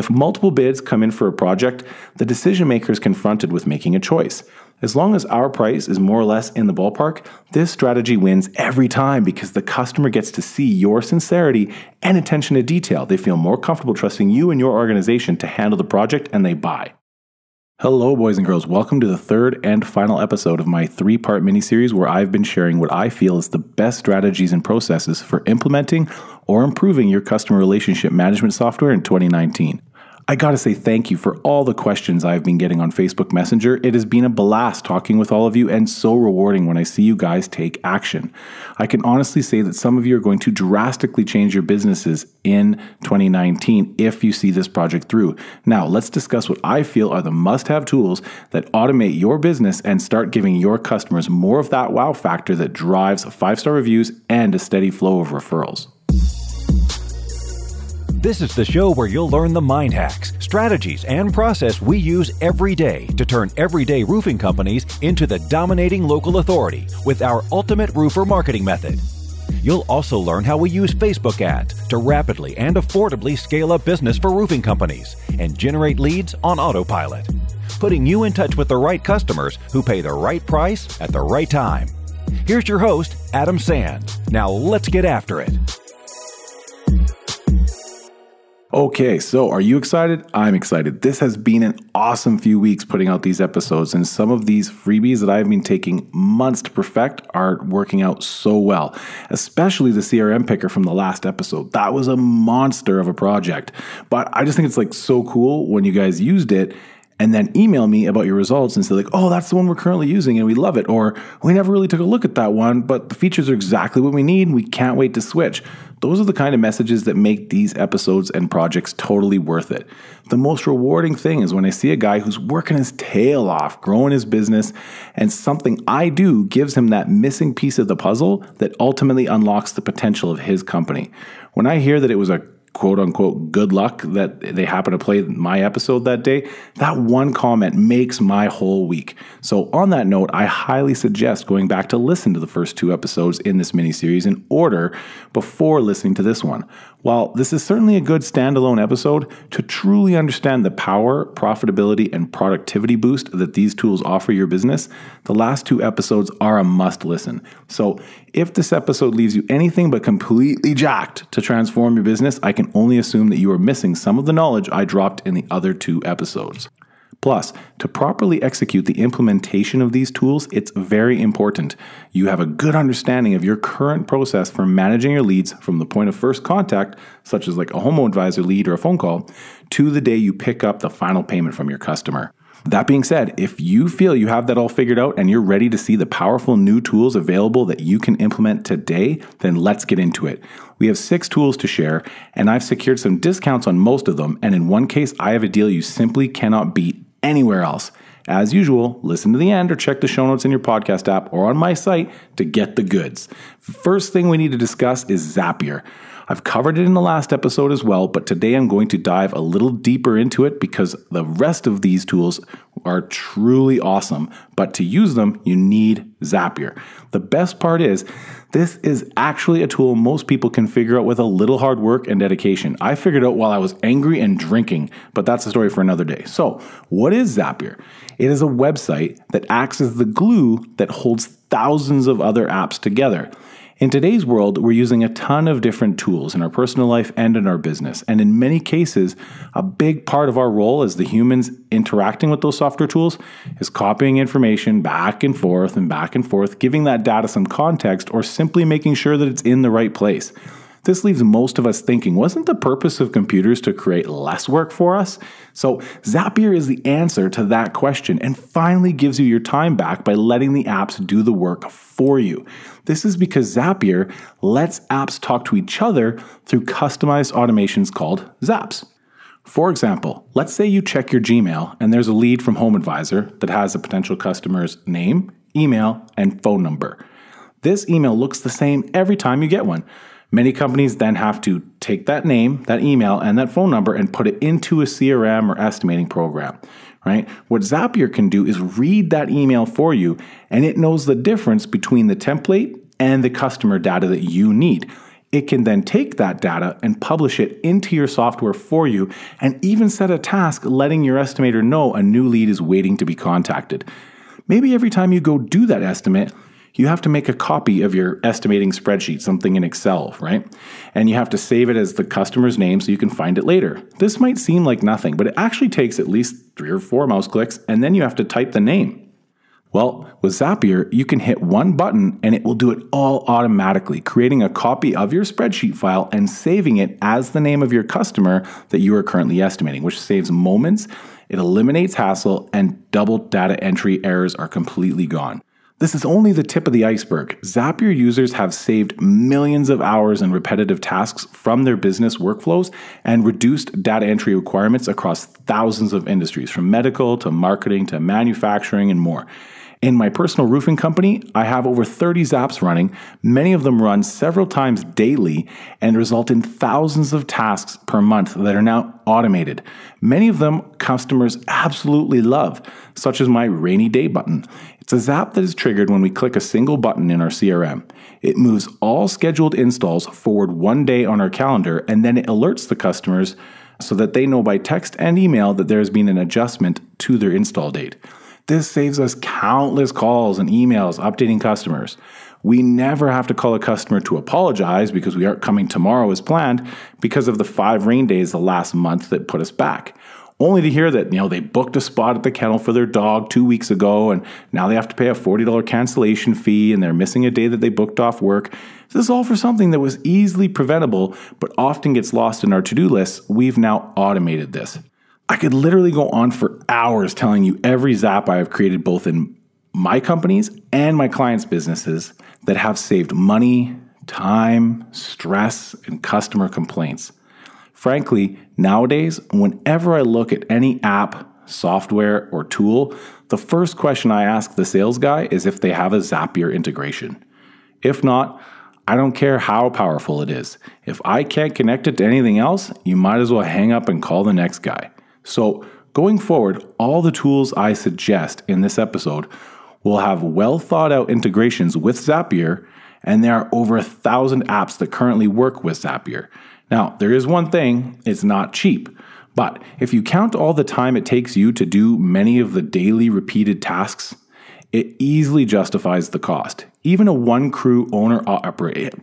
If multiple bids come in for a project, the decision maker is confronted with making a choice. As long as our price is more or less in the ballpark, this strategy wins every time because the customer gets to see your sincerity and attention to detail. They feel more comfortable trusting you and your organization to handle the project and they buy. Hello, boys and girls. Welcome to the third and final episode of my three part mini series where I've been sharing what I feel is the best strategies and processes for implementing or improving your customer relationship management software in 2019. I gotta say thank you for all the questions I've been getting on Facebook Messenger. It has been a blast talking with all of you and so rewarding when I see you guys take action. I can honestly say that some of you are going to drastically change your businesses in 2019 if you see this project through. Now, let's discuss what I feel are the must have tools that automate your business and start giving your customers more of that wow factor that drives five star reviews and a steady flow of referrals. This is the show where you'll learn the mind hacks, strategies, and process we use every day to turn everyday roofing companies into the dominating local authority with our ultimate roofer marketing method. You'll also learn how we use Facebook ads to rapidly and affordably scale up business for roofing companies and generate leads on autopilot, putting you in touch with the right customers who pay the right price at the right time. Here's your host, Adam Sand. Now let's get after it. Okay, so are you excited? I'm excited. This has been an awesome few weeks putting out these episodes, and some of these freebies that I've been taking months to perfect are working out so well, especially the CRM picker from the last episode. That was a monster of a project, but I just think it's like so cool when you guys used it and then email me about your results and say like, "Oh, that's the one we're currently using and we love it," or "We never really took a look at that one, but the features are exactly what we need and we can't wait to switch." Those are the kind of messages that make these episodes and projects totally worth it. The most rewarding thing is when I see a guy who's working his tail off, growing his business, and something I do gives him that missing piece of the puzzle that ultimately unlocks the potential of his company. When I hear that it was a quote unquote good luck that they happen to play my episode that day, that one comment makes my whole week. So, on that note, I highly suggest going back to listen to the first two episodes in this mini series in order before listening to this one. While this is certainly a good standalone episode, to truly understand the power, profitability, and productivity boost that these tools offer your business, the last two episodes are a must listen. So, if this episode leaves you anything but completely jacked to transform your business, I can only assume that you are missing some of the knowledge I dropped in the other two episodes. Plus, to properly execute the implementation of these tools, it's very important you have a good understanding of your current process for managing your leads from the point of first contact, such as like a home Advisor lead or a phone call, to the day you pick up the final payment from your customer. That being said, if you feel you have that all figured out and you're ready to see the powerful new tools available that you can implement today, then let's get into it. We have six tools to share, and I've secured some discounts on most of them. And in one case, I have a deal you simply cannot beat anywhere else. As usual, listen to the end or check the show notes in your podcast app or on my site to get the goods. First thing we need to discuss is Zapier. I've covered it in the last episode as well, but today I'm going to dive a little deeper into it because the rest of these tools are truly awesome. But to use them, you need Zapier. The best part is, this is actually a tool most people can figure out with a little hard work and dedication. I figured out while I was angry and drinking, but that's a story for another day. So, what is Zapier? It is a website that acts as the glue that holds thousands of other apps together. In today's world, we're using a ton of different tools in our personal life and in our business. And in many cases, a big part of our role as the humans interacting with those software tools is copying information back and forth and back and forth, giving that data some context, or simply making sure that it's in the right place. This leaves most of us thinking, wasn't the purpose of computers to create less work for us? So, Zapier is the answer to that question and finally gives you your time back by letting the apps do the work for you. This is because Zapier lets apps talk to each other through customized automations called Zaps. For example, let's say you check your Gmail and there's a lead from Home Advisor that has a potential customer's name, email, and phone number. This email looks the same every time you get one. Many companies then have to take that name, that email, and that phone number and put it into a CRM or estimating program, right? What Zapier can do is read that email for you and it knows the difference between the template and the customer data that you need. It can then take that data and publish it into your software for you and even set a task letting your estimator know a new lead is waiting to be contacted. Maybe every time you go do that estimate, you have to make a copy of your estimating spreadsheet, something in Excel, right? And you have to save it as the customer's name so you can find it later. This might seem like nothing, but it actually takes at least three or four mouse clicks, and then you have to type the name. Well, with Zapier, you can hit one button and it will do it all automatically, creating a copy of your spreadsheet file and saving it as the name of your customer that you are currently estimating, which saves moments, it eliminates hassle, and double data entry errors are completely gone. This is only the tip of the iceberg. Zapier users have saved millions of hours in repetitive tasks from their business workflows and reduced data entry requirements across thousands of industries, from medical to marketing to manufacturing and more. In my personal roofing company, I have over 30 zaps running. Many of them run several times daily and result in thousands of tasks per month that are now automated. Many of them customers absolutely love, such as my rainy day button. It's a zap that is triggered when we click a single button in our CRM. It moves all scheduled installs forward one day on our calendar and then it alerts the customers so that they know by text and email that there has been an adjustment to their install date. This saves us countless calls and emails updating customers. We never have to call a customer to apologize because we aren't coming tomorrow as planned because of the five rain days the last month that put us back. Only to hear that, you know, they booked a spot at the kennel for their dog two weeks ago and now they have to pay a $40 cancellation fee and they're missing a day that they booked off work. This is all for something that was easily preventable but often gets lost in our to do lists. We've now automated this. I could literally go on for hours telling you every zap I have created both in my companies and my clients' businesses that have saved money, time, stress, and customer complaints. Frankly, nowadays, whenever I look at any app, software, or tool, the first question I ask the sales guy is if they have a Zapier integration. If not, I don't care how powerful it is. If I can't connect it to anything else, you might as well hang up and call the next guy. So, going forward, all the tools I suggest in this episode will have well thought out integrations with Zapier, and there are over a thousand apps that currently work with Zapier. Now, there is one thing it's not cheap. But if you count all the time it takes you to do many of the daily repeated tasks, it easily justifies the cost. Even a one crew owner operator,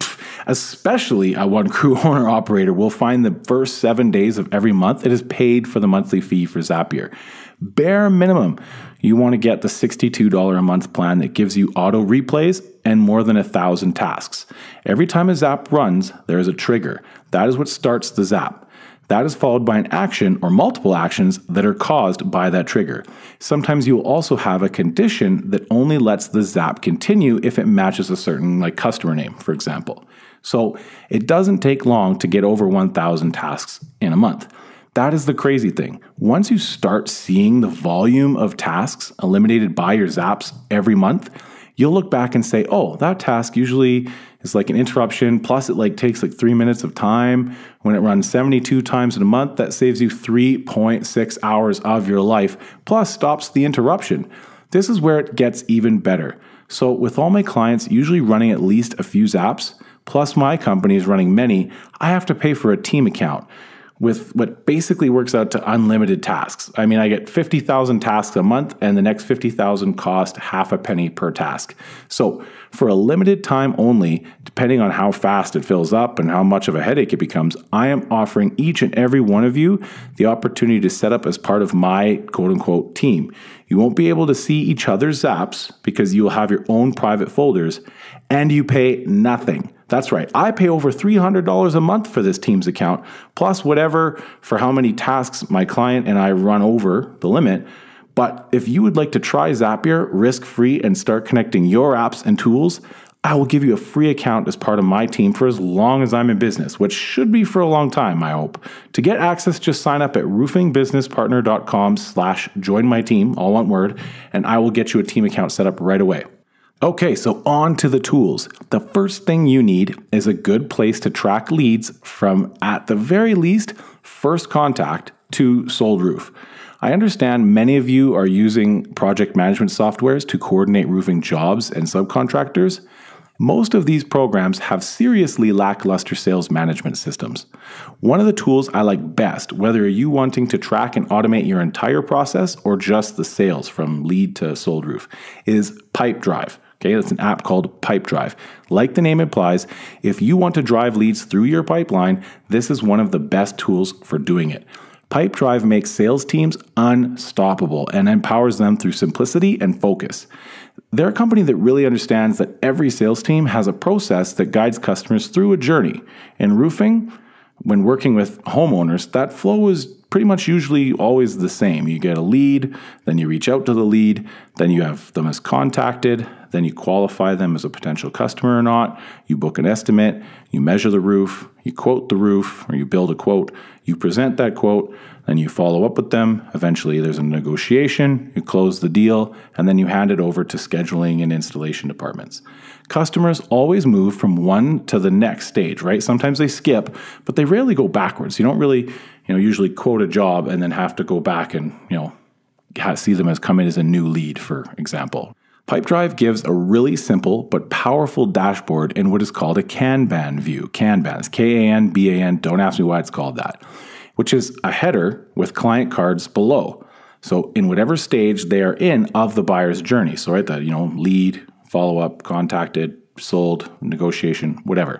especially a one crew owner operator, will find the first seven days of every month it is paid for the monthly fee for Zapier. Bare minimum, you want to get the $62 a month plan that gives you auto replays and more than a thousand tasks. Every time a zap runs, there is a trigger. That is what starts the zap. That is followed by an action or multiple actions that are caused by that trigger. Sometimes you will also have a condition that only lets the zap continue if it matches a certain like customer name, for example. So it doesn't take long to get over 1000 tasks in a month. That is the crazy thing. Once you start seeing the volume of tasks eliminated by your zaps every month, you'll look back and say, "Oh, that task usually is like an interruption. Plus, it like takes like three minutes of time. When it runs 72 times in a month, that saves you 3.6 hours of your life, plus stops the interruption. This is where it gets even better. So, with all my clients usually running at least a few zaps, plus my company is running many, I have to pay for a team account with what basically works out to unlimited tasks. I mean, I get 50,000 tasks a month, and the next 50,000 cost half a penny per task. So, for a limited time only, depending on how fast it fills up and how much of a headache it becomes, I am offering each and every one of you the opportunity to set up as part of my quote unquote team. You won't be able to see each other's zaps because you will have your own private folders, and you pay nothing. That's right. I pay over $300 a month for this Teams account, plus whatever for how many tasks my client and I run over the limit. But if you would like to try Zapier risk free and start connecting your apps and tools, I will give you a free account as part of my team for as long as I'm in business, which should be for a long time, I hope. To get access, just sign up at roofingbusinesspartner.com slash join my team, all one word, and I will get you a team account set up right away. Okay, so on to the tools. The first thing you need is a good place to track leads from, at the very least, first contact to sold roof. I understand many of you are using project management softwares to coordinate roofing jobs and subcontractors. Most of these programs have seriously lackluster sales management systems. One of the tools I like best, whether you wanting to track and automate your entire process or just the sales from lead to sold roof, is Pipedrive. Okay, that's an app called Pipedrive. Like the name implies, if you want to drive leads through your pipeline, this is one of the best tools for doing it. Pipedrive makes sales teams unstoppable and empowers them through simplicity and focus. They're a company that really understands that every sales team has a process that guides customers through a journey. In roofing, when working with homeowners, that flow is pretty much usually always the same. You get a lead, then you reach out to the lead, then you have them as contacted, then you qualify them as a potential customer or not. You book an estimate, you measure the roof, you quote the roof, or you build a quote, you present that quote, then you follow up with them. Eventually, there's a negotiation, you close the deal, and then you hand it over to scheduling and installation departments. Customers always move from one to the next stage, right? Sometimes they skip, but they rarely go backwards. You don't really, you know, usually quote a job and then have to go back and, you know, see them as come in as a new lead, for example. Pipedrive gives a really simple but powerful dashboard in what is called a Kanban view. Kanban is K A N B A N. Don't ask me why it's called that, which is a header with client cards below. So in whatever stage they are in of the buyer's journey. So right, the you know, lead, follow up, contacted, sold, negotiation, whatever.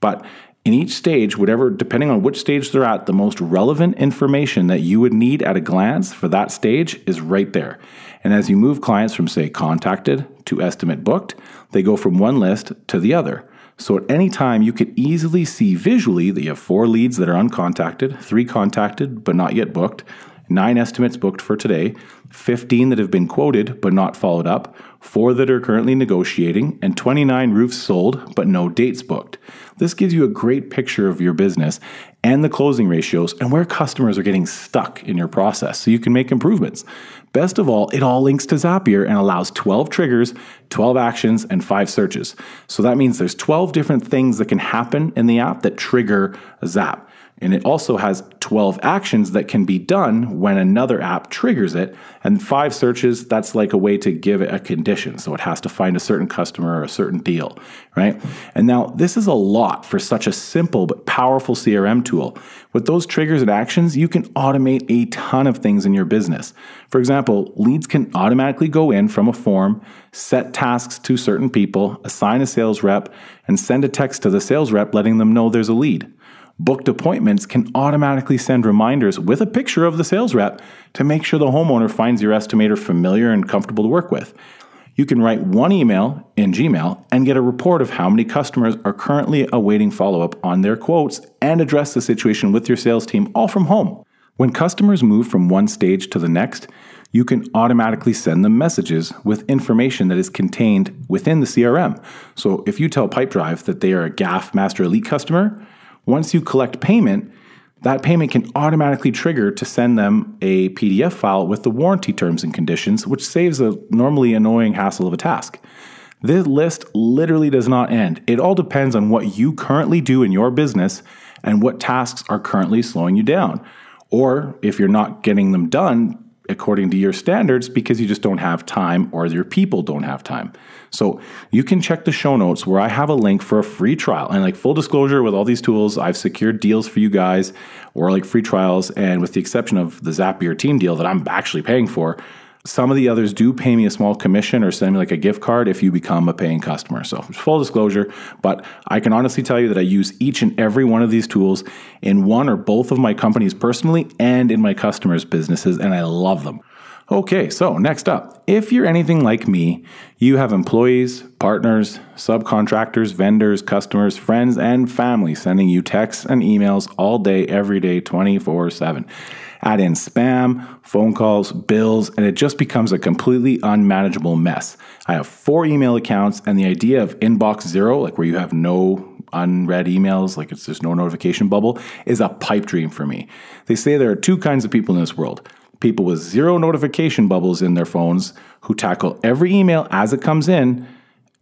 But in each stage, whatever, depending on which stage they're at, the most relevant information that you would need at a glance for that stage is right there. And as you move clients from, say, contacted to estimate booked, they go from one list to the other. So at any time, you could easily see visually that you have four leads that are uncontacted, three contacted but not yet booked, nine estimates booked for today, 15 that have been quoted but not followed up, four that are currently negotiating, and 29 roofs sold but no dates booked. This gives you a great picture of your business and the closing ratios and where customers are getting stuck in your process so you can make improvements. Best of all, it all links to Zapier and allows 12 triggers, 12 actions, and 5 searches. So that means there's 12 different things that can happen in the app that trigger a zap. And it also has 12 actions that can be done when another app triggers it. And five searches, that's like a way to give it a condition. So it has to find a certain customer or a certain deal, right? And now this is a lot for such a simple but powerful CRM tool. With those triggers and actions, you can automate a ton of things in your business. For example, leads can automatically go in from a form, set tasks to certain people, assign a sales rep, and send a text to the sales rep letting them know there's a lead. Booked appointments can automatically send reminders with a picture of the sales rep to make sure the homeowner finds your estimator familiar and comfortable to work with. You can write one email in Gmail and get a report of how many customers are currently awaiting follow up on their quotes and address the situation with your sales team all from home. When customers move from one stage to the next, you can automatically send them messages with information that is contained within the CRM. So if you tell Pipedrive that they are a GAF Master Elite customer, once you collect payment, that payment can automatically trigger to send them a PDF file with the warranty terms and conditions, which saves a normally annoying hassle of a task. This list literally does not end. It all depends on what you currently do in your business and what tasks are currently slowing you down. Or if you're not getting them done, according to your standards because you just don't have time or your people don't have time. So you can check the show notes where I have a link for a free trial. And like full disclosure with all these tools, I've secured deals for you guys or like free trials. And with the exception of the Zapier team deal that I'm actually paying for, some of the others do pay me a small commission or send me like a gift card if you become a paying customer. So, full disclosure, but I can honestly tell you that I use each and every one of these tools in one or both of my companies personally and in my customers' businesses, and I love them. Okay, so next up, if you're anything like me, you have employees, partners, subcontractors, vendors, customers, friends, and family sending you texts and emails all day, every day, 24 7 add in spam, phone calls, bills, and it just becomes a completely unmanageable mess. I have four email accounts, and the idea of inbox zero, like where you have no unread emails, like it's just no notification bubble, is a pipe dream for me. They say there are two kinds of people in this world people with zero notification bubbles in their phones who tackle every email as it comes in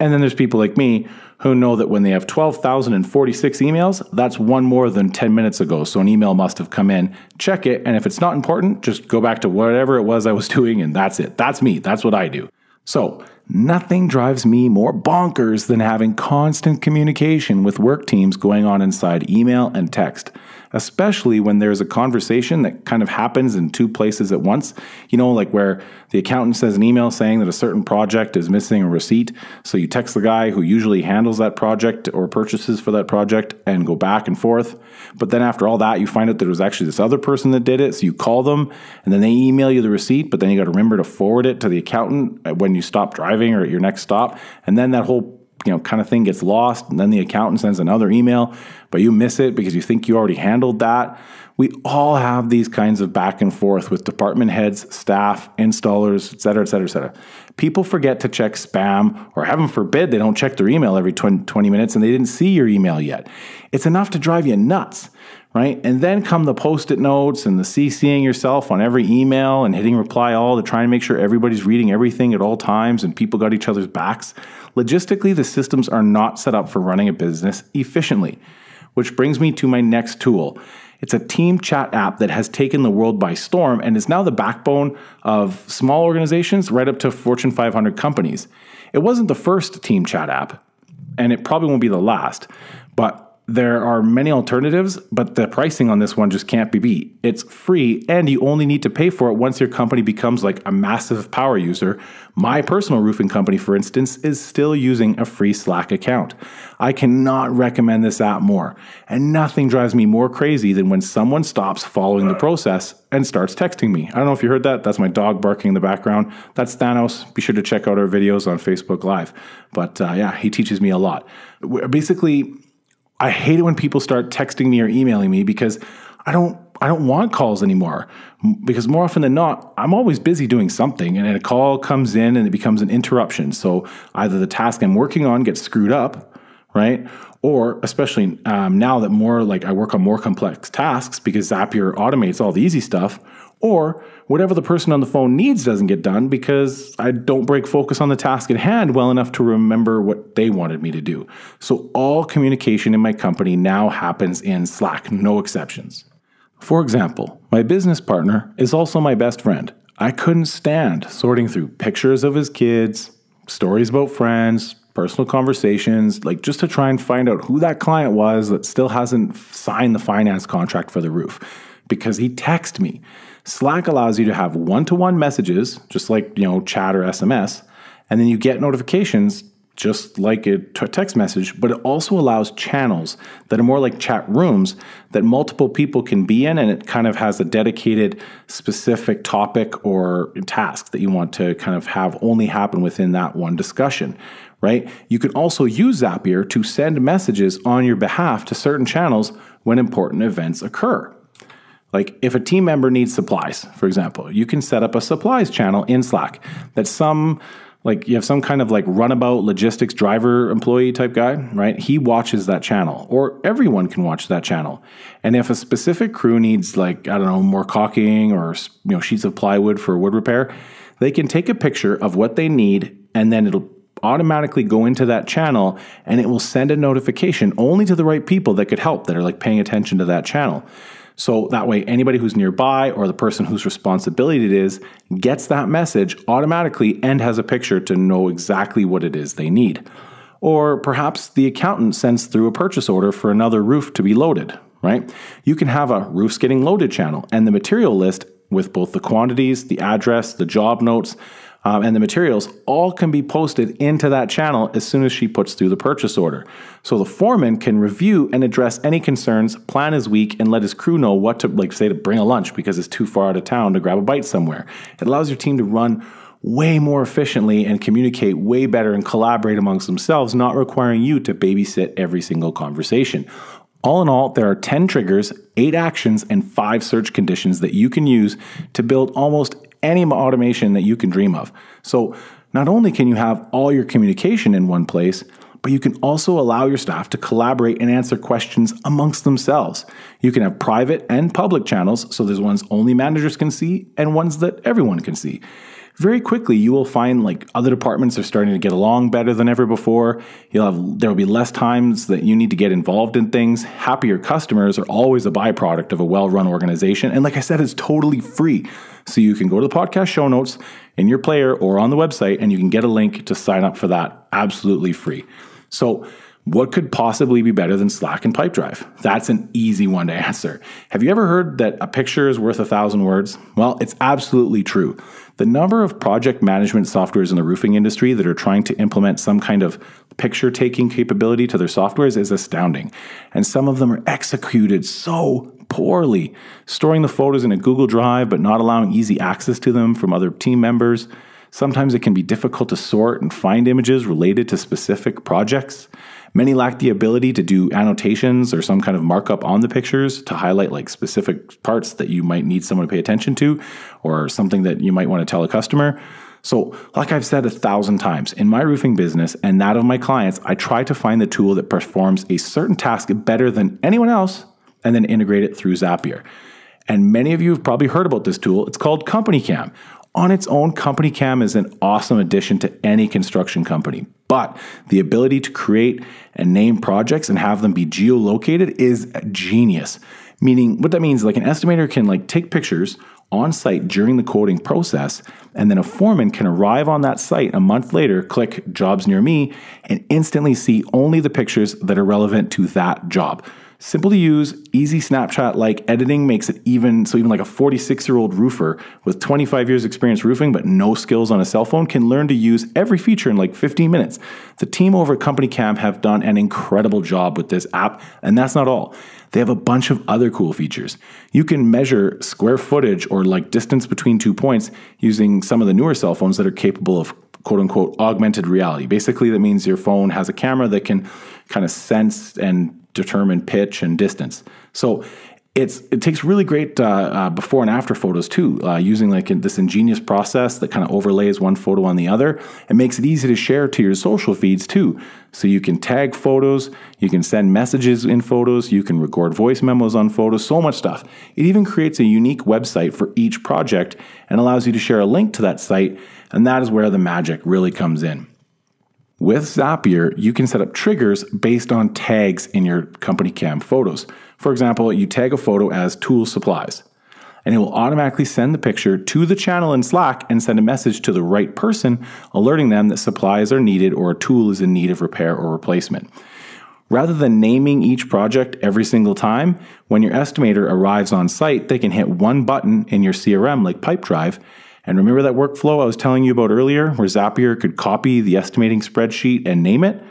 and then there's people like me who know that when they have 12,046 emails, that's one more than 10 minutes ago. So an email must have come in. Check it. And if it's not important, just go back to whatever it was I was doing and that's it. That's me. That's what I do. So, nothing drives me more bonkers than having constant communication with work teams going on inside email and text especially when there's a conversation that kind of happens in two places at once. You know, like where the accountant says an email saying that a certain project is missing a receipt. So you text the guy who usually handles that project or purchases for that project and go back and forth. But then after all that, you find out that it was actually this other person that did it. So you call them and then they email you the receipt, but then you got to remember to forward it to the accountant when you stop driving or at your next stop. And then that whole you know kind of thing gets lost and then the accountant sends another email but you miss it because you think you already handled that we all have these kinds of back and forth with department heads staff installers et cetera et cetera et cetera people forget to check spam or heaven forbid they don't check their email every 20 minutes and they didn't see your email yet it's enough to drive you nuts right? And then come the post it notes and the CCing yourself on every email and hitting reply all to try and make sure everybody's reading everything at all times and people got each other's backs. Logistically, the systems are not set up for running a business efficiently, which brings me to my next tool. It's a team chat app that has taken the world by storm and is now the backbone of small organizations right up to Fortune 500 companies. It wasn't the first team chat app, and it probably won't be the last, but there are many alternatives, but the pricing on this one just can't be beat. It's free and you only need to pay for it once your company becomes like a massive power user. My personal roofing company, for instance, is still using a free Slack account. I cannot recommend this app more. And nothing drives me more crazy than when someone stops following the process and starts texting me. I don't know if you heard that. That's my dog barking in the background. That's Thanos. Be sure to check out our videos on Facebook Live. But uh, yeah, he teaches me a lot. Basically, I hate it when people start texting me or emailing me because I don't I don't want calls anymore because more often than not, I'm always busy doing something and a call comes in and it becomes an interruption. So either the task I'm working on gets screwed up, right? Or especially um, now that more like I work on more complex tasks because Zapier automates all the easy stuff, or whatever the person on the phone needs doesn't get done because I don't break focus on the task at hand well enough to remember what they wanted me to do. So all communication in my company now happens in Slack, no exceptions. For example, my business partner is also my best friend. I couldn't stand sorting through pictures of his kids, stories about friends, personal conversations, like just to try and find out who that client was that still hasn't signed the finance contract for the roof because he texted me. Slack allows you to have one-to-one messages, just like, you know, chat or SMS, and then you get notifications just like a text message, but it also allows channels that are more like chat rooms that multiple people can be in, and it kind of has a dedicated specific topic or task that you want to kind of have only happen within that one discussion, right? You can also use Zapier to send messages on your behalf to certain channels when important events occur. Like if a team member needs supplies, for example, you can set up a supplies channel in Slack that some like you have some kind of like runabout logistics driver employee type guy, right? He watches that channel or everyone can watch that channel. And if a specific crew needs like I don't know, more caulking or you know sheets of plywood for wood repair, they can take a picture of what they need and then it'll automatically go into that channel and it will send a notification only to the right people that could help that are like paying attention to that channel. So that way, anybody who's nearby or the person whose responsibility it is gets that message automatically and has a picture to know exactly what it is they need. Or perhaps the accountant sends through a purchase order for another roof to be loaded, right? You can have a roofs getting loaded channel and the material list with both the quantities, the address, the job notes, um, and the materials all can be posted into that channel as soon as she puts through the purchase order. So the foreman can review and address any concerns, plan his week, and let his crew know what to, like, say, to bring a lunch because it's too far out of town to grab a bite somewhere. It allows your team to run way more efficiently and communicate way better and collaborate amongst themselves, not requiring you to babysit every single conversation. All in all, there are 10 triggers, 8 actions, and 5 search conditions that you can use to build almost any automation that you can dream of. So, not only can you have all your communication in one place, but you can also allow your staff to collaborate and answer questions amongst themselves. You can have private and public channels, so there's ones only managers can see and ones that everyone can see very quickly you will find like other departments are starting to get along better than ever before. You'll have there will be less times that you need to get involved in things. Happier customers are always a byproduct of a well-run organization. And like I said, it's totally free. So you can go to the podcast show notes in your player or on the website and you can get a link to sign up for that absolutely free. So, what could possibly be better than Slack and Pipedrive? That's an easy one to answer. Have you ever heard that a picture is worth a thousand words? Well, it's absolutely true. The number of project management softwares in the roofing industry that are trying to implement some kind of picture taking capability to their softwares is astounding. And some of them are executed so poorly, storing the photos in a Google Drive but not allowing easy access to them from other team members. Sometimes it can be difficult to sort and find images related to specific projects. Many lack the ability to do annotations or some kind of markup on the pictures to highlight like specific parts that you might need someone to pay attention to or something that you might want to tell a customer. So, like I've said a thousand times, in my roofing business and that of my clients, I try to find the tool that performs a certain task better than anyone else and then integrate it through Zapier. And many of you have probably heard about this tool. It's called Company Cam. On its own, Company Cam is an awesome addition to any construction company. But the ability to create and name projects and have them be geolocated is genius. Meaning, what that means, is like an estimator can like take pictures on site during the quoting process, and then a foreman can arrive on that site a month later, click jobs near me, and instantly see only the pictures that are relevant to that job. Simple to use, easy snapshot like editing makes it even so even like a 46 year old roofer with 25 years experience roofing but no skills on a cell phone can learn to use every feature in like 15 minutes. The team over at Company Cam have done an incredible job with this app, and that's not all. They have a bunch of other cool features. You can measure square footage or like distance between two points using some of the newer cell phones that are capable of quote unquote augmented reality. Basically, that means your phone has a camera that can kind of sense and determine pitch and distance. So it's it takes really great uh, uh, before and after photos too, uh, using like this ingenious process that kind of overlays one photo on the other. It makes it easy to share to your social feeds too. So you can tag photos, you can send messages in photos, you can record voice memos on photos, so much stuff. It even creates a unique website for each project and allows you to share a link to that site, and that is where the magic really comes in. With Zapier, you can set up triggers based on tags in your company cam photos. For example, you tag a photo as tool supplies, and it will automatically send the picture to the channel in Slack and send a message to the right person, alerting them that supplies are needed or a tool is in need of repair or replacement. Rather than naming each project every single time, when your estimator arrives on site, they can hit one button in your CRM like Pipedrive and remember that workflow I was telling you about earlier, where Zapier could copy the estimating spreadsheet and name it?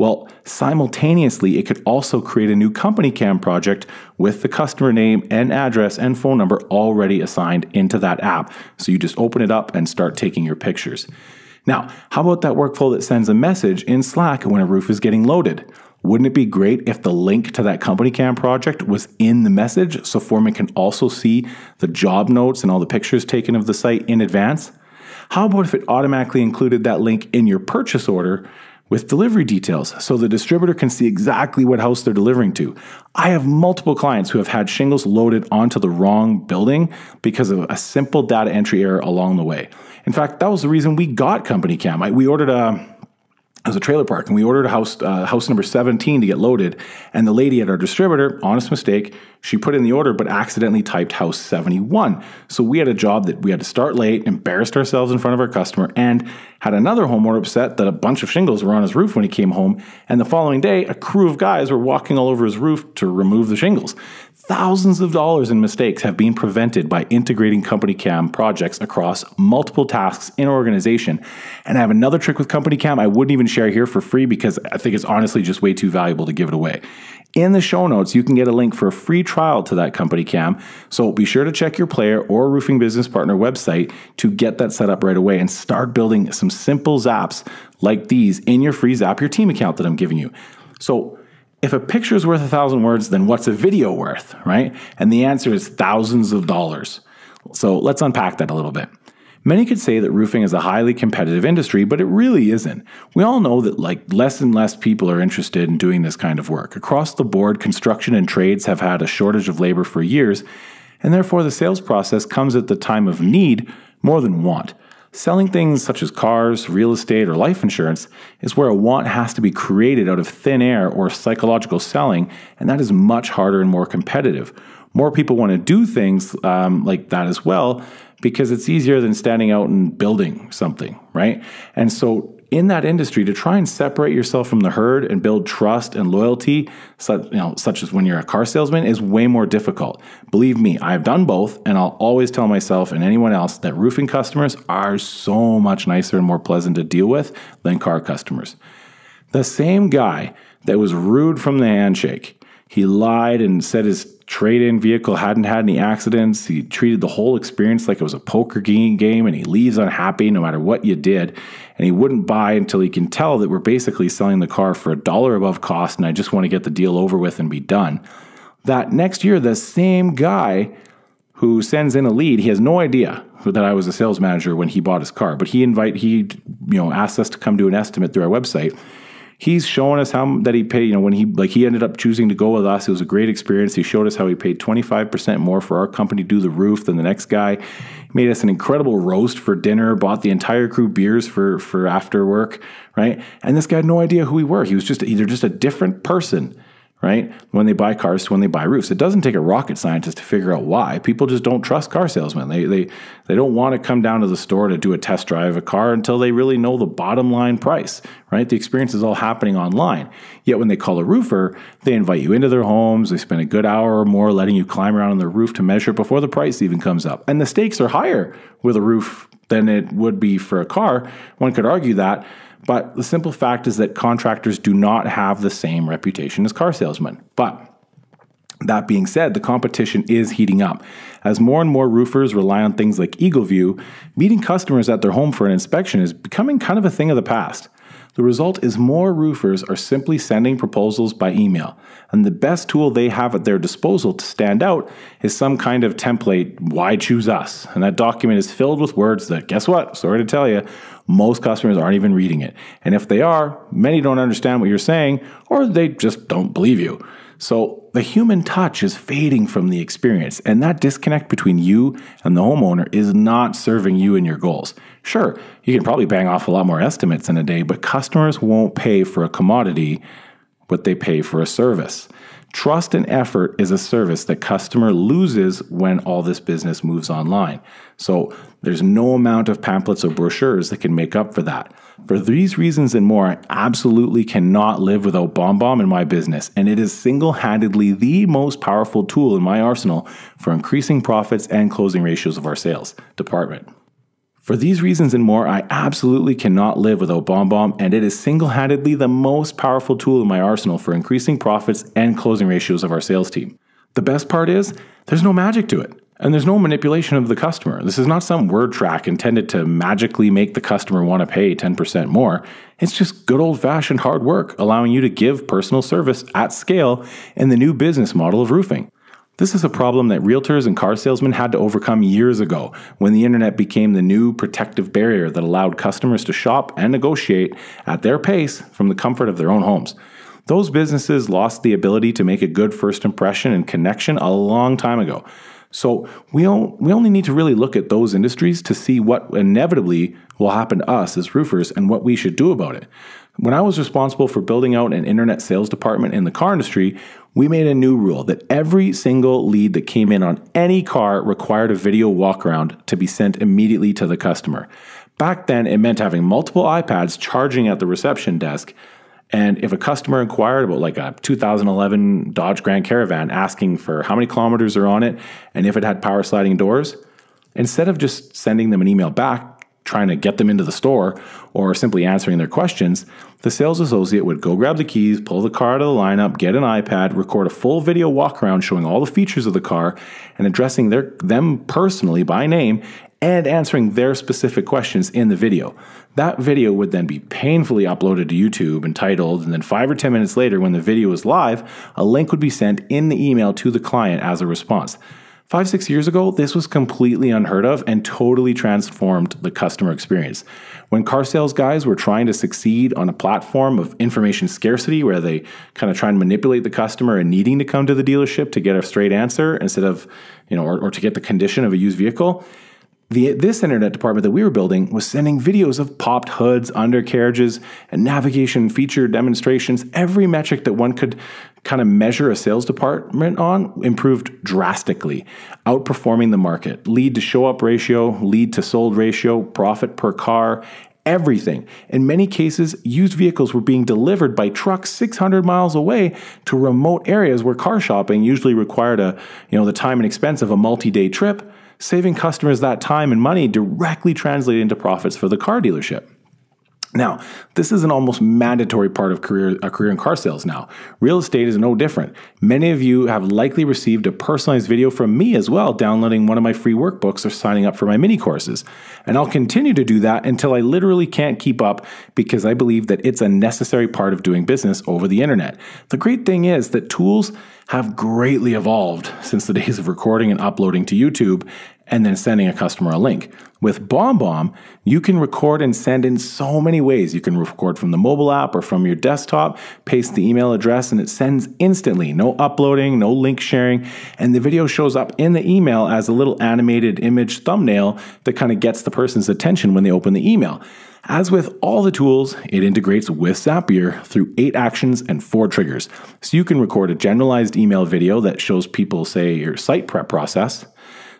Well, simultaneously, it could also create a new company cam project with the customer name and address and phone number already assigned into that app. So you just open it up and start taking your pictures. Now, how about that workflow that sends a message in Slack when a roof is getting loaded? Wouldn't it be great if the link to that company cam project was in the message so Foreman can also see the job notes and all the pictures taken of the site in advance? How about if it automatically included that link in your purchase order with delivery details so the distributor can see exactly what house they're delivering to? I have multiple clients who have had shingles loaded onto the wrong building because of a simple data entry error along the way. In fact, that was the reason we got Company Cam. We ordered a was a trailer park, and we ordered a house, uh, house number 17 to get loaded. And the lady at our distributor, honest mistake, she put in the order but accidentally typed house 71. So we had a job that we had to start late, embarrassed ourselves in front of our customer, and had another homeowner upset that a bunch of shingles were on his roof when he came home. And the following day, a crew of guys were walking all over his roof to remove the shingles. Thousands of dollars in mistakes have been prevented by integrating Company Cam projects across multiple tasks in an organization. And I have another trick with Company Cam I wouldn't even share here for free because I think it's honestly just way too valuable to give it away. In the show notes, you can get a link for a free trial to that Company Cam. So be sure to check your player or roofing business partner website to get that set up right away and start building some simple zaps like these in your free Zapier team account that I'm giving you. So if a picture is worth a thousand words, then what's a video worth, right? And the answer is thousands of dollars. So let's unpack that a little bit. Many could say that roofing is a highly competitive industry, but it really isn't. We all know that like less and less people are interested in doing this kind of work. Across the board, construction and trades have had a shortage of labor for years, and therefore the sales process comes at the time of need more than want. Selling things such as cars, real estate, or life insurance is where a want has to be created out of thin air or psychological selling, and that is much harder and more competitive. More people want to do things um, like that as well because it's easier than standing out and building something, right? And so in that industry to try and separate yourself from the herd and build trust and loyalty, such, you know, such as when you're a car salesman, is way more difficult. Believe me, I've done both, and I'll always tell myself and anyone else that roofing customers are so much nicer and more pleasant to deal with than car customers. The same guy that was rude from the handshake, he lied and said his trade in vehicle hadn't had any accidents. He treated the whole experience like it was a poker game and he leaves unhappy no matter what you did. And he wouldn't buy until he can tell that we're basically selling the car for a dollar above cost and I just want to get the deal over with and be done. That next year, the same guy who sends in a lead, he has no idea that I was a sales manager when he bought his car, but he invite he you know asked us to come do an estimate through our website he's showing us how that he paid. You know, when he like he ended up choosing to go with us, it was a great experience. He showed us how he paid twenty five percent more for our company to do the roof than the next guy. He made us an incredible roast for dinner. Bought the entire crew beers for for after work, right? And this guy had no idea who we were. He was just either just a different person right? When they buy cars to when they buy roofs. It doesn't take a rocket scientist to figure out why. People just don't trust car salesmen. They they they don't want to come down to the store to do a test drive of a car until they really know the bottom line price, right? The experience is all happening online. Yet when they call a roofer, they invite you into their homes, they spend a good hour or more letting you climb around on their roof to measure before the price even comes up. And the stakes are higher with a roof than it would be for a car. One could argue that but the simple fact is that contractors do not have the same reputation as car salesmen. But that being said, the competition is heating up. As more and more roofers rely on things like EagleView, meeting customers at their home for an inspection is becoming kind of a thing of the past. The result is more roofers are simply sending proposals by email, and the best tool they have at their disposal to stand out is some kind of template, why choose us? And that document is filled with words that, guess what? Sorry to tell you, most customers aren't even reading it. And if they are, many don't understand what you're saying or they just don't believe you. So the human touch is fading from the experience, and that disconnect between you and the homeowner is not serving you and your goals. Sure, you can probably bang off a lot more estimates in a day, but customers won't pay for a commodity what they pay for a service. Trust and effort is a service that customer loses when all this business moves online. So there's no amount of pamphlets or brochures that can make up for that. For these reasons and more, I absolutely cannot live without BombBomb in my business, and it is single handedly the most powerful tool in my arsenal for increasing profits and closing ratios of our sales department. For these reasons and more, I absolutely cannot live without BombBomb, and it is single handedly the most powerful tool in my arsenal for increasing profits and closing ratios of our sales team. The best part is, there's no magic to it. And there's no manipulation of the customer. This is not some word track intended to magically make the customer want to pay 10% more. It's just good old fashioned hard work, allowing you to give personal service at scale in the new business model of roofing. This is a problem that realtors and car salesmen had to overcome years ago when the internet became the new protective barrier that allowed customers to shop and negotiate at their pace from the comfort of their own homes. Those businesses lost the ability to make a good first impression and connection a long time ago. So we, we only need to really look at those industries to see what inevitably will happen to us as roofers and what we should do about it. When I was responsible for building out an internet sales department in the car industry, we made a new rule that every single lead that came in on any car required a video walkaround to be sent immediately to the customer. Back then, it meant having multiple iPads charging at the reception desk and if a customer inquired about like a 2011 Dodge Grand Caravan asking for how many kilometers are on it and if it had power sliding doors, instead of just sending them an email back trying to get them into the store or simply answering their questions, the sales associate would go grab the keys, pull the car out of the lineup, get an iPad, record a full video walk around showing all the features of the car and addressing their, them personally by name and answering their specific questions in the video. That video would then be painfully uploaded to YouTube and titled, and then five or 10 minutes later, when the video is live, a link would be sent in the email to the client as a response. Five, six years ago, this was completely unheard of and totally transformed the customer experience. When car sales guys were trying to succeed on a platform of information scarcity where they kind of try and manipulate the customer and needing to come to the dealership to get a straight answer instead of, you know, or, or to get the condition of a used vehicle, the, this internet department that we were building was sending videos of popped hoods, undercarriages, and navigation feature demonstrations, every metric that one could kind of measure a sales department on improved drastically, outperforming the market. Lead to show up ratio, lead to sold ratio, profit per car, everything. In many cases, used vehicles were being delivered by trucks 600 miles away to remote areas where car shopping usually required a, you know, the time and expense of a multi-day trip. Saving customers that time and money directly translated into profits for the car dealership. Now, this is an almost mandatory part of career, a career in car sales now. Real estate is no different. Many of you have likely received a personalized video from me as well, downloading one of my free workbooks or signing up for my mini courses. And I'll continue to do that until I literally can't keep up because I believe that it's a necessary part of doing business over the internet. The great thing is that tools have greatly evolved since the days of recording and uploading to YouTube and then sending a customer a link. With BombBomb, you can record and send in so many ways. You can record from the mobile app or from your desktop, paste the email address, and it sends instantly. No uploading, no link sharing, and the video shows up in the email as a little animated image thumbnail that kind of gets the person's attention when they open the email. As with all the tools, it integrates with Zapier through eight actions and four triggers. So you can record a generalized email video that shows people, say, your site prep process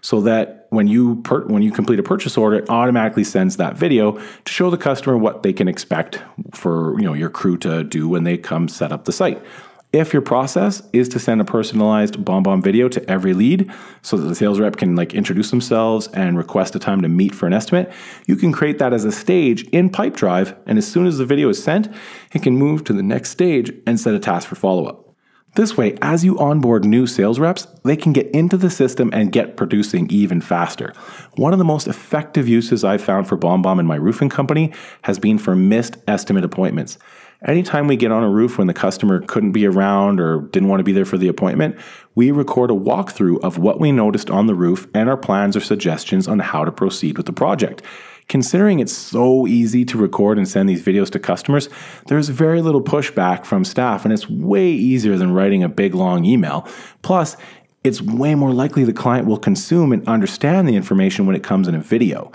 so that when you per- when you complete a purchase order, it automatically sends that video to show the customer what they can expect for you know your crew to do when they come set up the site. If your process is to send a personalized BombBomb video to every lead so that the sales rep can like introduce themselves and request a time to meet for an estimate, you can create that as a stage in Pipedrive and as soon as the video is sent, it can move to the next stage and set a task for follow-up. This way, as you onboard new sales reps, they can get into the system and get producing even faster. One of the most effective uses I've found for BombBomb in my roofing company has been for missed estimate appointments. Anytime we get on a roof when the customer couldn't be around or didn't want to be there for the appointment, we record a walkthrough of what we noticed on the roof and our plans or suggestions on how to proceed with the project. Considering it's so easy to record and send these videos to customers, there's very little pushback from staff, and it's way easier than writing a big long email. Plus, it's way more likely the client will consume and understand the information when it comes in a video.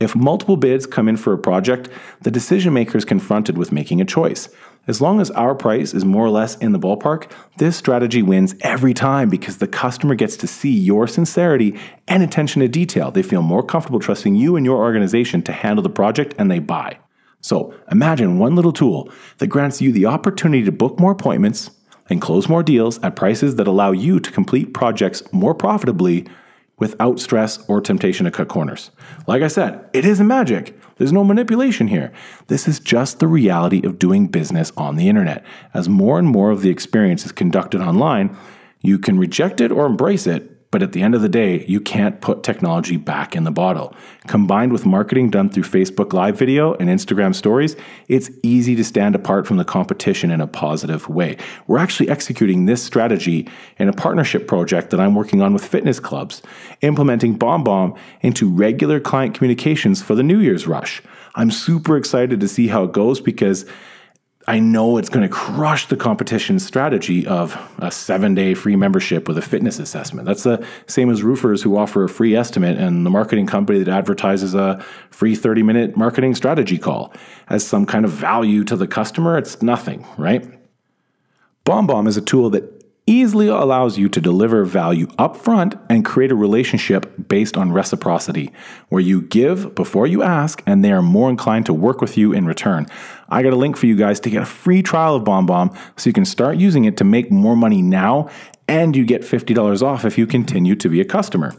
If multiple bids come in for a project, the decision maker is confronted with making a choice. As long as our price is more or less in the ballpark, this strategy wins every time because the customer gets to see your sincerity and attention to detail. They feel more comfortable trusting you and your organization to handle the project and they buy. So imagine one little tool that grants you the opportunity to book more appointments and close more deals at prices that allow you to complete projects more profitably without stress or temptation to cut corners. Like I said, it isn't magic. There's no manipulation here. This is just the reality of doing business on the internet. As more and more of the experience is conducted online, you can reject it or embrace it, but at the end of the day, you can't put technology back in the bottle. Combined with marketing done through Facebook Live video and Instagram stories, it's easy to stand apart from the competition in a positive way. We're actually executing this strategy in a partnership project that I'm working on with fitness clubs, implementing BombBomb into regular client communications for the New Year's rush. I'm super excited to see how it goes because I know it's going to crush the competition strategy of a seven day free membership with a fitness assessment. That's the same as roofers who offer a free estimate and the marketing company that advertises a free 30 minute marketing strategy call as some kind of value to the customer. It's nothing, right? BombBomb is a tool that easily allows you to deliver value upfront and create a relationship based on reciprocity, where you give before you ask and they are more inclined to work with you in return. I got a link for you guys to get a free trial of BombBomb so you can start using it to make more money now and you get $50 off if you continue to be a customer.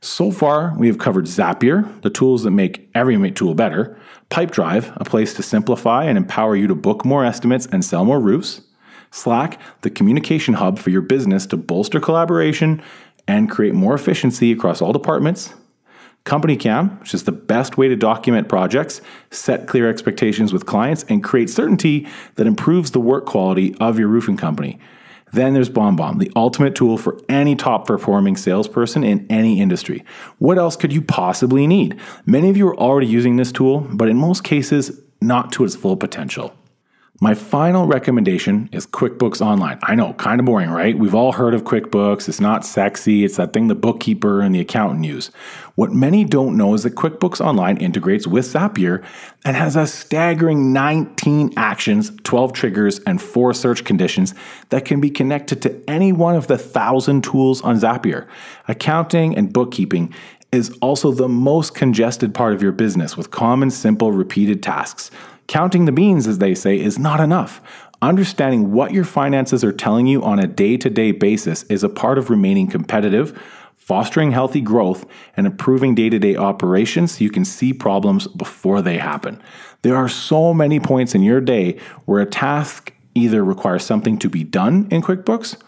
So far, we have covered Zapier, the tools that make every tool better, Pipedrive, a place to simplify and empower you to book more estimates and sell more roofs, Slack, the communication hub for your business to bolster collaboration and create more efficiency across all departments. CompanyCam, which is the best way to document projects, set clear expectations with clients, and create certainty that improves the work quality of your roofing company. Then there's BombBomb, the ultimate tool for any top performing salesperson in any industry. What else could you possibly need? Many of you are already using this tool, but in most cases, not to its full potential. My final recommendation is QuickBooks Online. I know, kind of boring, right? We've all heard of QuickBooks. It's not sexy. It's that thing the bookkeeper and the accountant use. What many don't know is that QuickBooks Online integrates with Zapier and has a staggering 19 actions, 12 triggers, and 4 search conditions that can be connected to any one of the 1,000 tools on Zapier. Accounting and bookkeeping is also the most congested part of your business with common, simple, repeated tasks. Counting the beans, as they say, is not enough. Understanding what your finances are telling you on a day to day basis is a part of remaining competitive, fostering healthy growth, and improving day to day operations so you can see problems before they happen. There are so many points in your day where a task either requires something to be done in QuickBooks,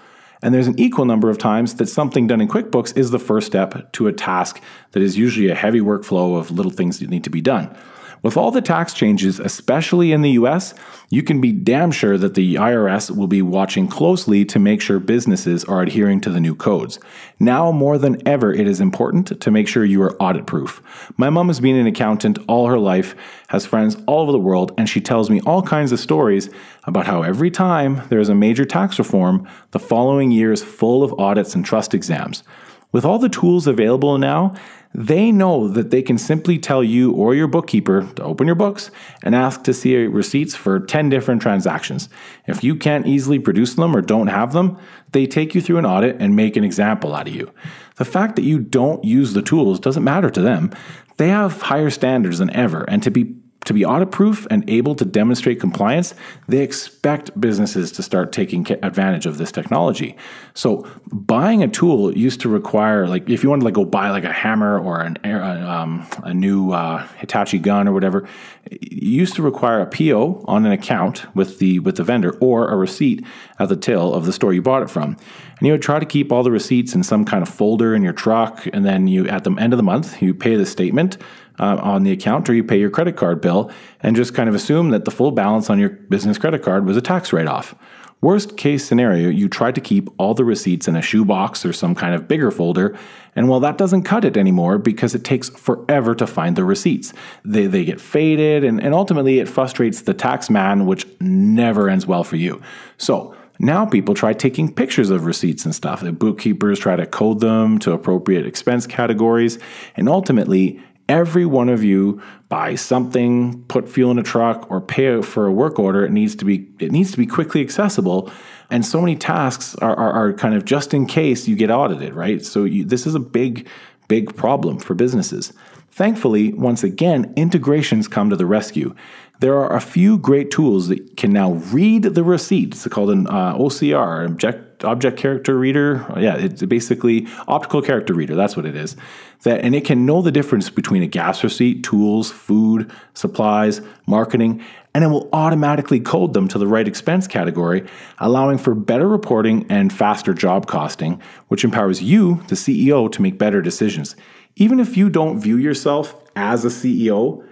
and there's an equal number of times that something done in QuickBooks is the first step to a task that is usually a heavy workflow of little things that need to be done. With all the tax changes, especially in the US, you can be damn sure that the IRS will be watching closely to make sure businesses are adhering to the new codes. Now more than ever, it is important to make sure you are audit proof. My mom has been an accountant all her life, has friends all over the world, and she tells me all kinds of stories about how every time there is a major tax reform, the following year is full of audits and trust exams. With all the tools available now, they know that they can simply tell you or your bookkeeper to open your books and ask to see receipts for 10 different transactions. If you can't easily produce them or don't have them, they take you through an audit and make an example out of you. The fact that you don't use the tools doesn't matter to them. They have higher standards than ever, and to be to be audit proof and able to demonstrate compliance, they expect businesses to start taking advantage of this technology. So buying a tool used to require like if you wanted to like go buy like a hammer or an um, a new uh, Hitachi gun or whatever, it used to require a PO on an account with the with the vendor or a receipt at the till of the store you bought it from. And you would try to keep all the receipts in some kind of folder in your truck and then you at the end of the month you pay the statement uh, on the account or you pay your credit card bill and just kind of assume that the full balance on your business credit card was a tax write off. Worst case scenario, you try to keep all the receipts in a shoebox or some kind of bigger folder, and well, that doesn't cut it anymore because it takes forever to find the receipts. They, they get faded, and, and ultimately it frustrates the tax man, which never ends well for you. So, now people try taking pictures of receipts and stuff. The bookkeepers try to code them to appropriate expense categories, and ultimately, every one of you buy something, put fuel in a truck, or pay for a work order, it needs to be it needs to be quickly accessible. And so many tasks are, are, are kind of just in case you get audited, right? So you, this is a big, big problem for businesses. Thankfully, once again, integrations come to the rescue. There are a few great tools that can now read the receipts. It's called an uh, OCR, object object character reader. Yeah, it's basically optical character reader. That's what it is. That and it can know the difference between a gas receipt, tools, food, supplies, marketing, and it will automatically code them to the right expense category, allowing for better reporting and faster job costing, which empowers you, the CEO, to make better decisions. Even if you don't view yourself as a CEO,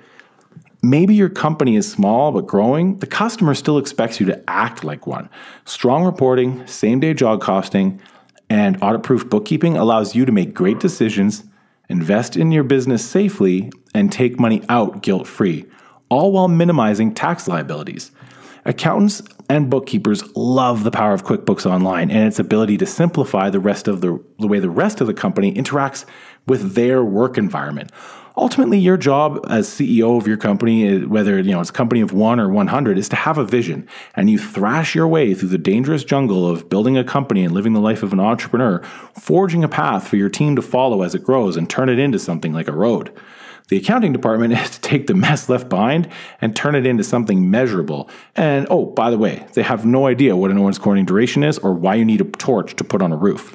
maybe your company is small but growing, the customer still expects you to act like one. Strong reporting, same day job costing, and audit proof bookkeeping allows you to make great decisions, invest in your business safely, and take money out guilt free, all while minimizing tax liabilities. Accountants and bookkeepers love the power of QuickBooks Online and its ability to simplify the rest of the, the way the rest of the company interacts with their work environment. Ultimately, your job as CEO of your company, eh, whether you know it's a company of one or 100, is to have a vision, and you thrash your way through the dangerous jungle of building a company and living the life of an entrepreneur, forging a path for your team to follow as it grows and turn it into something like a road. The accounting department is to take the mess left behind and turn it into something measurable. And oh, by the way, they have no idea what an Owens Corning duration is or why you need a torch to put on a roof.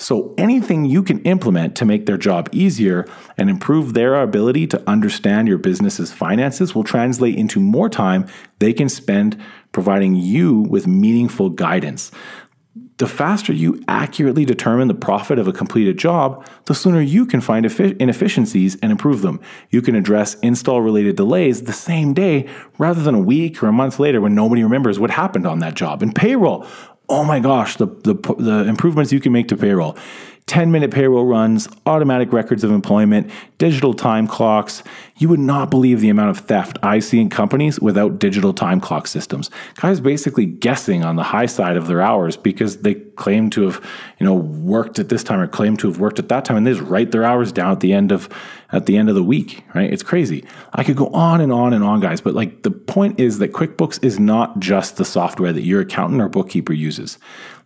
So, anything you can implement to make their job easier and improve their ability to understand your business's finances will translate into more time they can spend providing you with meaningful guidance. The faster you accurately determine the profit of a completed job, the sooner you can find inefficiencies and improve them. You can address install related delays the same day rather than a week or a month later when nobody remembers what happened on that job. And payroll, oh my gosh, the, the, the improvements you can make to payroll. 10 minute payroll runs, automatic records of employment, digital time clocks. You would not believe the amount of theft I see in companies without digital time clock systems. Guys basically guessing on the high side of their hours because they claim to have, you know, worked at this time or claim to have worked at that time and they just write their hours down at the end of at the end of the week, right? It's crazy. I could go on and on and on, guys, but like the point is that QuickBooks is not just the software that your accountant or bookkeeper uses.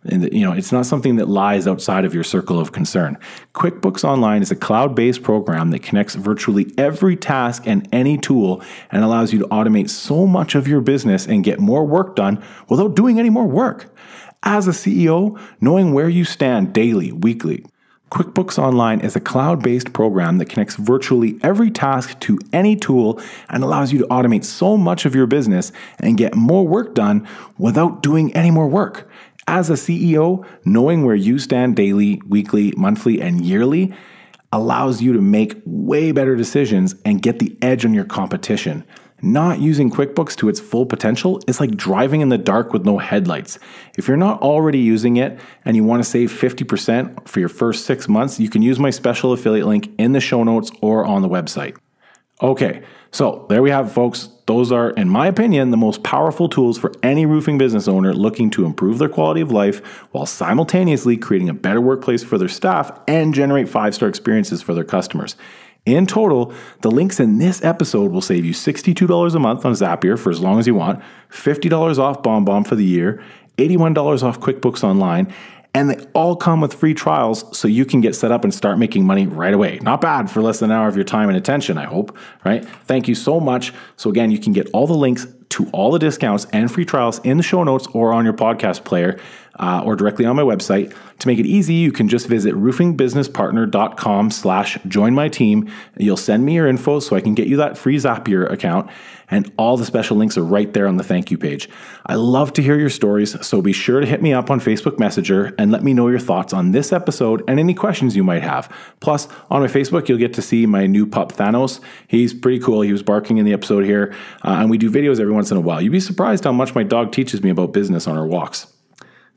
And you know, it's not something that lies outside of your circle of concern. QuickBooks Online is a cloud-based program that connects virtually every task and any tool and allows you to automate so much of your business and get more work done without doing any more work. As a CEO, knowing where you stand daily, weekly, QuickBooks Online is a cloud based program that connects virtually every task to any tool and allows you to automate so much of your business and get more work done without doing any more work. As a CEO, knowing where you stand daily, weekly, monthly, and yearly allows you to make way better decisions and get the edge on your competition. Not using QuickBooks to its full potential is like driving in the dark with no headlights. If you're not already using it and you want to save 50% for your first six months, you can use my special affiliate link in the show notes or on the website. Okay, so there we have folks. Those are, in my opinion, the most powerful tools for any roofing business owner looking to improve their quality of life while simultaneously creating a better workplace for their staff and generate five star experiences for their customers. In total, the links in this episode will save you $62 a month on Zapier for as long as you want, $50 off BombBomb for the year, $81 off QuickBooks Online, and they all come with free trials so you can get set up and start making money right away. Not bad for less than an hour of your time and attention, I hope, right? Thank you so much. So, again, you can get all the links to all the discounts and free trials in the show notes or on your podcast player uh, or directly on my website. To make it easy, you can just visit roofingbusinesspartner.com slash join my team. You'll send me your info so I can get you that free Zapier account and all the special links are right there on the thank you page. I love to hear your stories, so be sure to hit me up on Facebook Messenger and let me know your thoughts on this episode and any questions you might have. Plus, on my Facebook, you'll get to see my new pup Thanos. He's pretty cool. He was barking in the episode here, uh, and we do videos every once in a while. You'd be surprised how much my dog teaches me about business on our walks.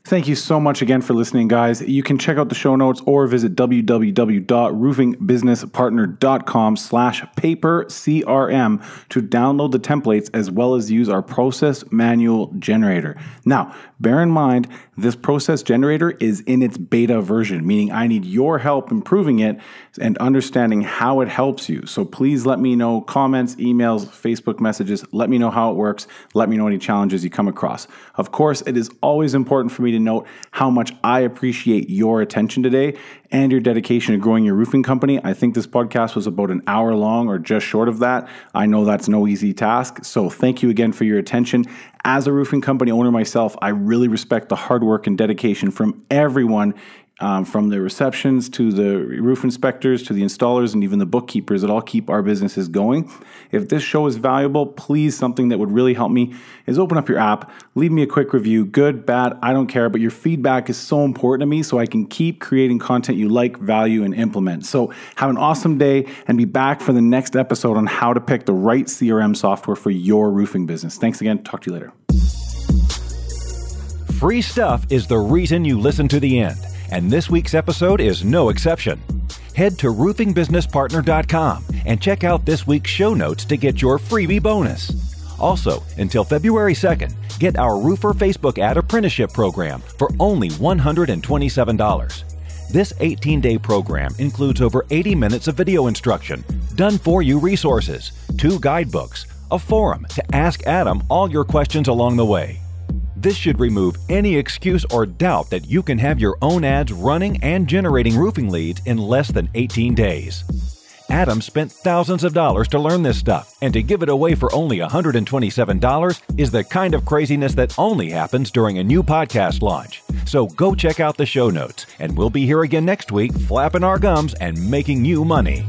Thank you so much again for listening, guys. You can check out the show notes or visit www.roofingbusinesspartner.com slash paper CRM to download the templates as well as use our process manual generator. Now, bear in mind, this process generator is in its beta version, meaning I need your help improving it and understanding how it helps you. So please let me know comments, emails, Facebook messages. Let me know how it works. Let me know any challenges you come across. Of course, it is always important for me to note how much I appreciate your attention today and your dedication to growing your roofing company. I think this podcast was about an hour long or just short of that. I know that's no easy task. So thank you again for your attention. As a roofing company owner myself, I really respect the hard work and dedication from everyone um, from the receptions to the roof inspectors to the installers and even the bookkeepers that all keep our businesses going. If this show is valuable, please, something that would really help me is open up your app, leave me a quick review, good, bad, I don't care, but your feedback is so important to me so I can keep creating content you like, value, and implement. So have an awesome day and be back for the next episode on how to pick the right CRM software for your roofing business. Thanks again. Talk to you later. Free stuff is the reason you listen to the end and this week's episode is no exception. Head to roofingbusinesspartner.com and check out this week's show notes to get your freebie bonus. Also, until February 2nd, get our Roofer Facebook ad apprenticeship program for only $127. This 18 day program includes over 80 minutes of video instruction, done for you resources, two guidebooks, a forum to ask Adam all your questions along the way this should remove any excuse or doubt that you can have your own ads running and generating roofing leads in less than 18 days. Adam spent thousands of dollars to learn this stuff, and to give it away for only $127 is the kind of craziness that only happens during a new podcast launch. So go check out the show notes, and we'll be here again next week, flapping our gums and making you money.